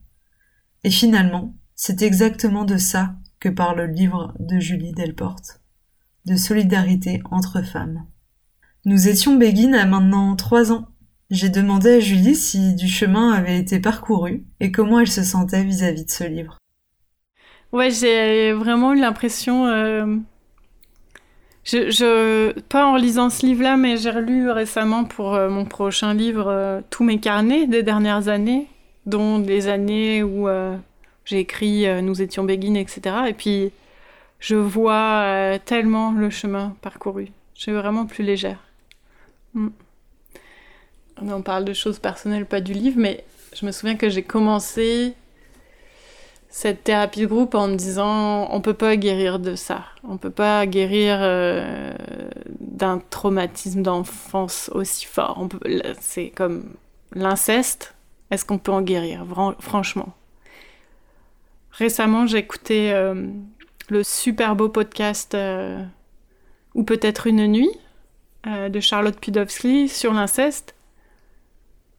Et finalement, c'est exactement de ça que parle le livre de Julie Delporte, de solidarité entre femmes. Nous étions béguines à maintenant trois ans. J'ai demandé à Julie si du chemin avait été parcouru et comment elle se sentait vis-à-vis de ce livre. Ouais, j'ai vraiment eu l'impression. Euh, je, je, pas en lisant ce livre-là, mais j'ai relu récemment pour euh, mon prochain livre euh, tous mes carnets des dernières années, dont des années où j'ai écrit Nous étions béguines, etc. Et puis, je vois tellement le chemin parcouru. Je suis vraiment plus légère. Mm. On parle de choses personnelles, pas du livre, mais je me souviens que j'ai commencé cette thérapie de groupe en me disant on peut pas guérir de ça, on peut pas guérir euh, d'un traumatisme d'enfance aussi fort. c'est comme l'inceste. Est-ce qu'on peut en guérir, franchement Récemment, j'ai écouté euh, le super beau podcast euh, ou peut-être une nuit de Charlotte Pudowski sur l'inceste.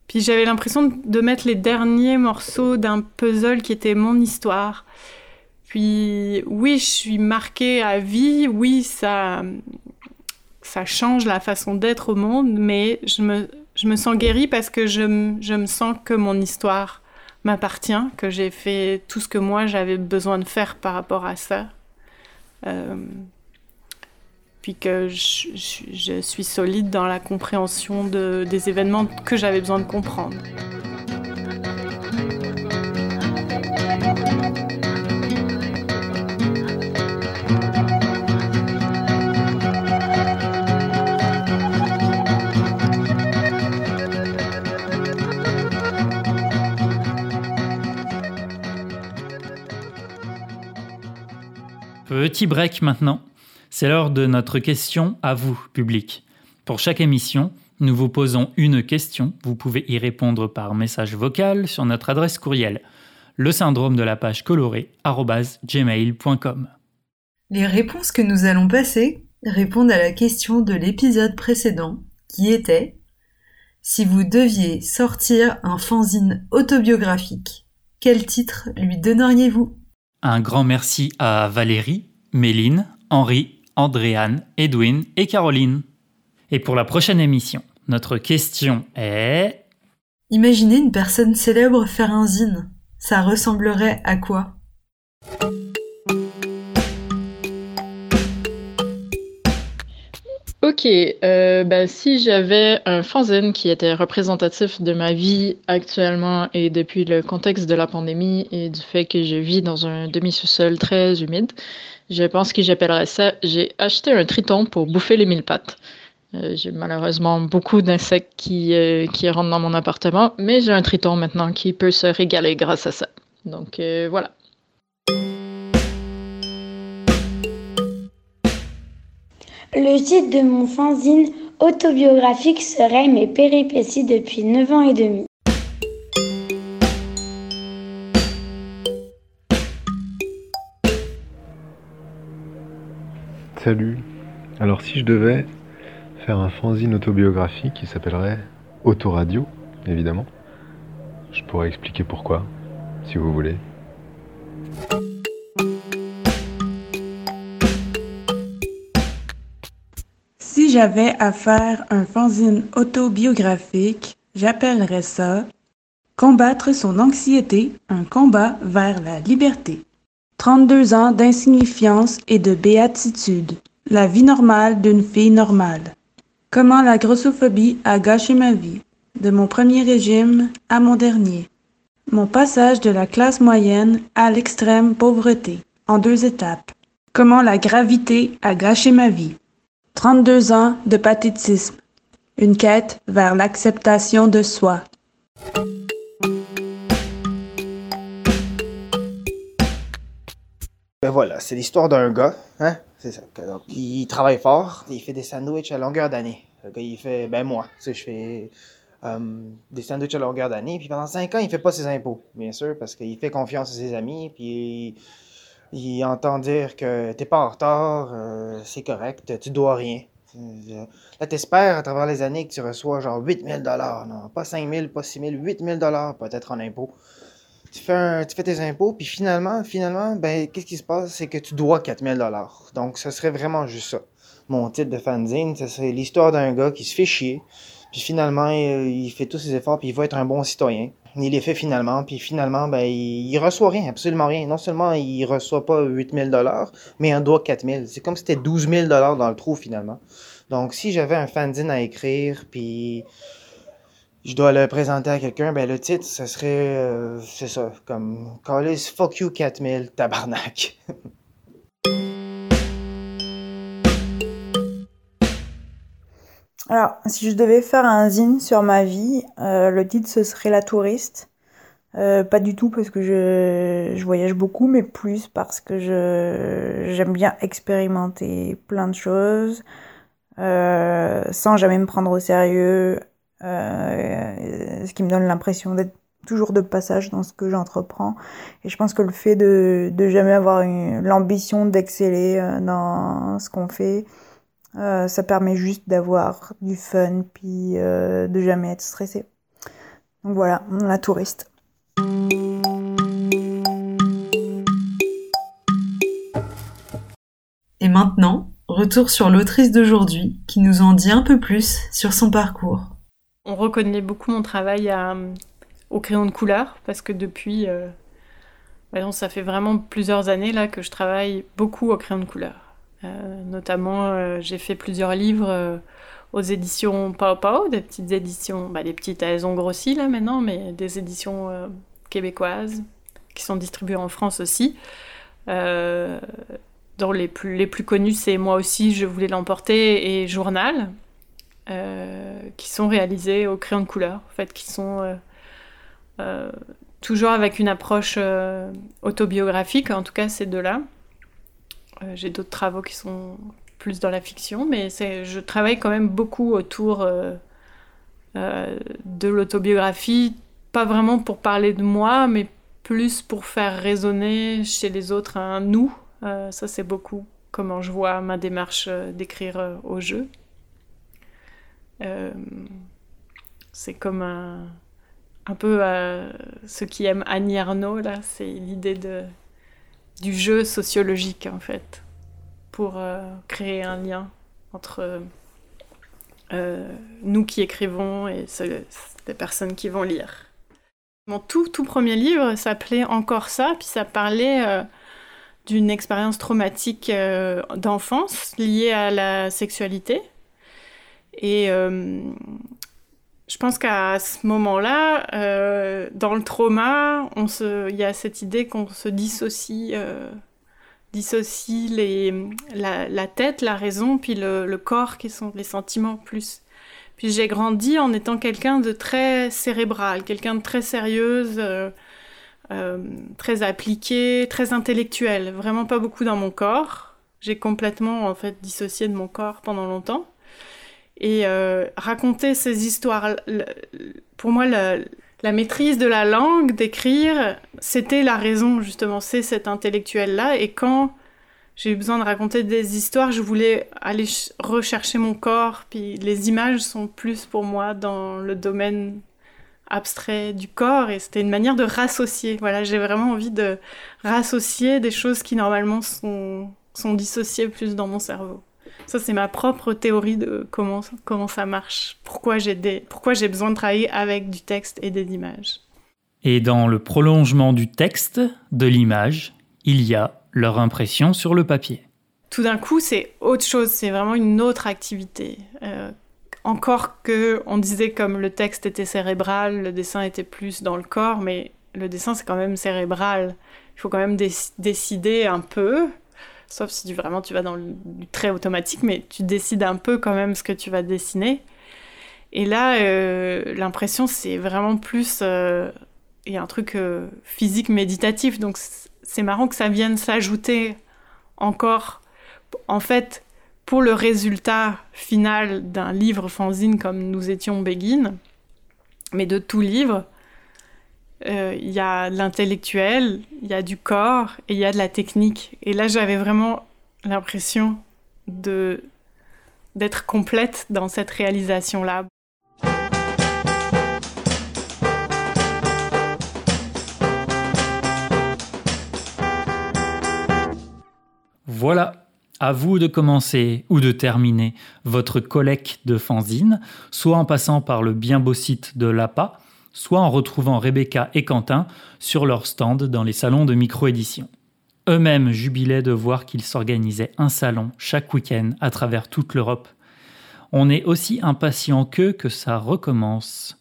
Puis j'avais l'impression de mettre les derniers morceaux d'un puzzle qui était mon histoire. Puis oui, je suis marquée à vie, oui, ça, ça change la façon d'être au monde, mais je me, je me sens guérie parce que je, je me sens que mon histoire m'appartient, que j'ai fait tout ce que moi j'avais besoin de faire par rapport à ça. Euh, puis que je, suis solide dans la compréhension de, des événements que j'avais besoin de comprendre. Petit break maintenant. C'est l'heure de notre question à vous, public. Pour chaque émission, Nous vous posons une question, vous pouvez y répondre par message vocal sur notre adresse courriel le syndrome de la page colorée. Les réponses que nous allons passer répondent à la question de l'épisode précédent qui était si vous deviez sortir un fanzine autobiographique, quel titre lui donneriez-vous? Un grand merci à Valérie, Méline, Henri, Andréane, Edwin et Caroline. Et pour la prochaine émission, notre question est... Imaginez une personne célèbre faire un zine. Ça ressemblerait à quoi? Ok, bah, si j'avais un fanzine qui était représentatif de ma vie actuellement et depuis le contexte de la pandémie et du fait que je vis dans un demi-sous-sol très humide, je pense que j'appellerais ça J'ai acheté un triton pour bouffer les mille pattes. Euh, j'ai malheureusement beaucoup d'insectes qui, euh, qui rentrent dans mon appartement, mais j'ai un triton maintenant qui peut se régaler grâce à ça. Donc voilà. Le titre de mon fanzine autobiographique serait Mes péripéties depuis 9 ans et demi. Salut. Alors si je devais faire un fanzine autobiographique qui s'appellerait Autoradio, évidemment, je pourrais expliquer pourquoi, si vous voulez. J'avais à faire un fanzine autobiographique, j'appellerais ça Combattre son anxiété, un combat vers la liberté. 32 ans d'insignifiance et de béatitude. La vie normale d'une fille normale. Comment la grossophobie a gâché ma vie, de mon premier régime à mon dernier. Mon passage de la classe moyenne à l'extrême pauvreté, en deux étapes. Comment la gravité a gâché ma vie. 32 ans de pathétisme. Une quête vers l'acceptation de soi. Ben voilà, c'est l'histoire d'un gars, hein? C'est ça. Donc, il travaille fort, il fait des sandwichs à longueur d'année. Il fait, ben moi, tu sais, je fais euh, des sandwichs à longueur d'année, puis pendant cinq ans, il fait pas ses impôts, bien sûr, parce qu'il fait confiance à ses amis, puis il, entend dire que t'es pas en retard, euh, c'est correct, tu dois rien. Là, t'espères à travers les années que tu reçois genre 8000 dollars, non, pas 5000, pas 6000, 8000 dollars peut-être en impôts. Tu fais, tes impôts, puis finalement, finalement, ben, qu'est-ce qui se passe? C'est que tu dois 4000 dollars. Donc, ce serait vraiment juste ça. Mon titre de fanzine, ce serait l'histoire d'un gars qui se fait chier, puis finalement, il, fait tous ses efforts, puis il va être un bon citoyen. Il les fait finalement, puis finalement, ben, il, reçoit rien, absolument rien. Non seulement il reçoit pas 8000 dollars, mais il en doit 4000. C'est comme si c'était 12 000 dollars dans le trou finalement. Donc, si j'avais un fanzine à écrire, puis je dois le présenter à quelqu'un, ben le titre, ce serait, euh, c'est ça, comme Callis Fuck You 4000, tabarnak. [LAUGHS] Alors, si je devais faire un zine sur ma vie, euh, le titre ce serait La Touriste. Euh, pas du tout parce que je, je, voyage beaucoup, mais plus parce que je j'aime bien expérimenter plein de choses euh, sans jamais me prendre au sérieux, ce qui me donne l'impression d'être toujours de passage dans ce que j'entreprends. Et je pense que le fait de, de jamais avoir l'ambition d'exceller dans ce qu'on fait, euh, ça permet juste d'avoir du fun, puis euh, de jamais être stressé. Donc voilà, la touriste. Et maintenant, retour sur l'autrice d'aujourd'hui qui nous en dit un peu plus sur son parcours. On reconnaît beaucoup mon travail au crayon de couleur parce que depuis, euh, ça fait vraiment plusieurs années là que je travaille beaucoup au crayon de couleur. Euh, notamment, euh, j'ai fait plusieurs livres euh, aux éditions Pao Pao, des petites éditions, bah, des petites, elles ont grossi là maintenant, mais des éditions québécoises qui sont distribuées en France aussi. dont les plus, les plus connus, c'est Moi aussi, je voulais l'emporter et Journal, qui sont réalisés au crayon de couleur, en fait, qui sont toujours avec une approche autobiographique, en tout cas ces deux-là. Euh, j'ai d'autres travaux qui sont plus dans la fiction, mais je travaille quand même beaucoup autour, euh, de l'autobiographie, pas vraiment pour parler de moi, mais plus pour faire résonner chez les autres un nous. ça, c'est beaucoup comment je vois ma démarche d'écrire au jeu. c'est comme un, peu ceux qui aiment Annie Arnaud, là, c'est l'idée de, du jeu sociologique, en fait, pour euh, créer un lien entre euh, nous qui écrivons et les personnes qui vont lire. Mon tout, tout premier livre s'appelait Encore ça, puis ça parlait euh, d'une expérience traumatique d'enfance liée à la sexualité. Et je pense qu'à ce moment-là, euh, dans le trauma, se, il y a cette idée qu'on se dissocie, euh, dissocie les, la, tête, la raison, puis le, corps, qui sont les sentiments plus. Puis j'ai grandi en étant quelqu'un de très cérébral, quelqu'un de très sérieuse, euh, très appliqué, très intellectuel. Vraiment pas beaucoup dans mon corps. J'ai complètement en fait dissocié de mon corps pendant longtemps. Et euh, raconter ces histoires, pour moi, la, maîtrise de la langue, d'écrire, c'était la raison, justement, c'est cet intellectuel-là. Et quand j'ai eu besoin de raconter des histoires, je voulais aller rechercher mon corps, puis les images sont plus pour moi dans le domaine abstrait du corps et c'était une manière de rassocier. Voilà, j'ai vraiment envie de rassocier des choses qui normalement sont, sont dissociées plus dans mon cerveau. Ça, c'est ma propre théorie de comment, comment ça marche, pourquoi j'ai, des, pourquoi j'ai besoin de travailler avec du texte et des images. Et dans le prolongement du texte, de l'image, il y a leur impression sur le papier. Tout d'un coup, c'est autre chose, c'est vraiment une autre activité. Euh, encore que on disait comme le texte était cérébral, le dessin était plus dans le corps, mais le dessin c'est quand même cérébral. Il faut quand même décider un peu sauf si vraiment tu vas dans le, trait automatique, mais tu décides un peu quand même ce que tu vas dessiner. Et là, euh, l'impression, c'est vraiment plus... Euh, il y a un truc euh, physique méditatif, donc c'est marrant que ça vienne s'ajouter encore. En fait, pour le résultat final d'un livre fanzine comme Nous étions Begin, mais de tout livre, il y a l'intellectuel, il y a du corps et il y a de la technique. Et là, j'avais vraiment l'impression de d'être complète dans cette réalisation-là. Voilà, à vous de commencer ou de terminer votre collecte de fanzines, soit en passant par le bien beau site de l'APA, soit en retrouvant Rebecca et Quentin sur leur stand dans les salons de micro-édition. Eux-mêmes jubilaient de voir qu'ils s'organisaient un salon chaque week-end à travers toute l'Europe. On est aussi impatient qu'eux que ça recommence.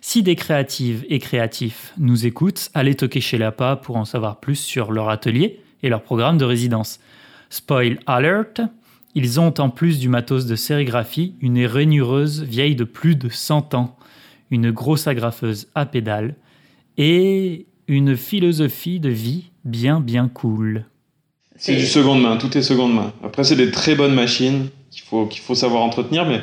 Si des créatives et créatifs nous écoutent, allez toquer chez l'APA pour en savoir plus sur leur atelier et leur programme de résidence. Spoil alert, ils ont en plus du matos de sérigraphie une rainureuse vieille de plus de 100 ans une grosse agrafeuse à pédales et une philosophie de vie bien bien cool. C'est du seconde main, tout est seconde main. Après, c'est des très bonnes machines qu'il faut, qu'il faut savoir entretenir, mais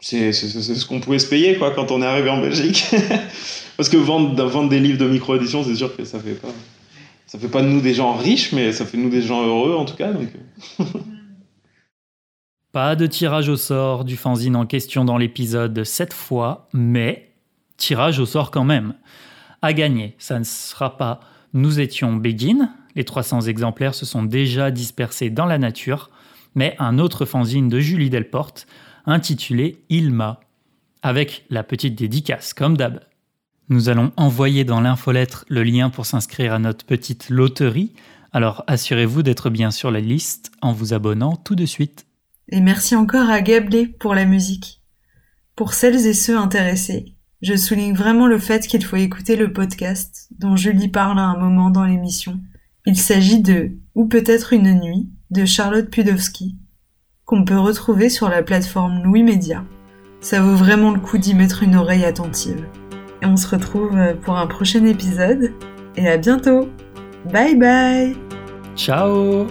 c'est, ce qu'on pouvait se payer quoi, quand on est arrivé en Belgique. [LAUGHS] Parce que vendre, vendre des livres de micro-édition, c'est sûr que ça fait pas. Ça fait pas de nous des gens riches, mais ça fait de nous des gens heureux en tout cas. Donc... [LAUGHS] pas de tirage au sort du fanzine en question dans l'épisode cette fois, mais tirage au sort quand même. À gagner, ça ne sera pas Nous étions Begin, les 300 exemplaires se sont déjà dispersés dans la nature, mais un autre fanzine de Julie Delporte, intitulé Ilma, avec la petite dédicace, comme d'hab. Nous allons envoyer dans l'infolettre le lien pour s'inscrire à notre petite loterie, alors assurez-vous d'être bien sur la liste en vous abonnant tout de suite. Et merci encore à Gablé pour la musique. Pour celles et ceux intéressés, je souligne vraiment le fait qu'il faut écouter le podcast dont Julie parle à un moment dans l'émission. Il s'agit de Ou peut-être une nuit de Charlotte Pudowski, qu'on peut retrouver sur la plateforme Louis Média. Ça vaut vraiment le coup d'y mettre une oreille attentive. Et on se retrouve pour un prochain épisode. Et à bientôt Bye bye Ciao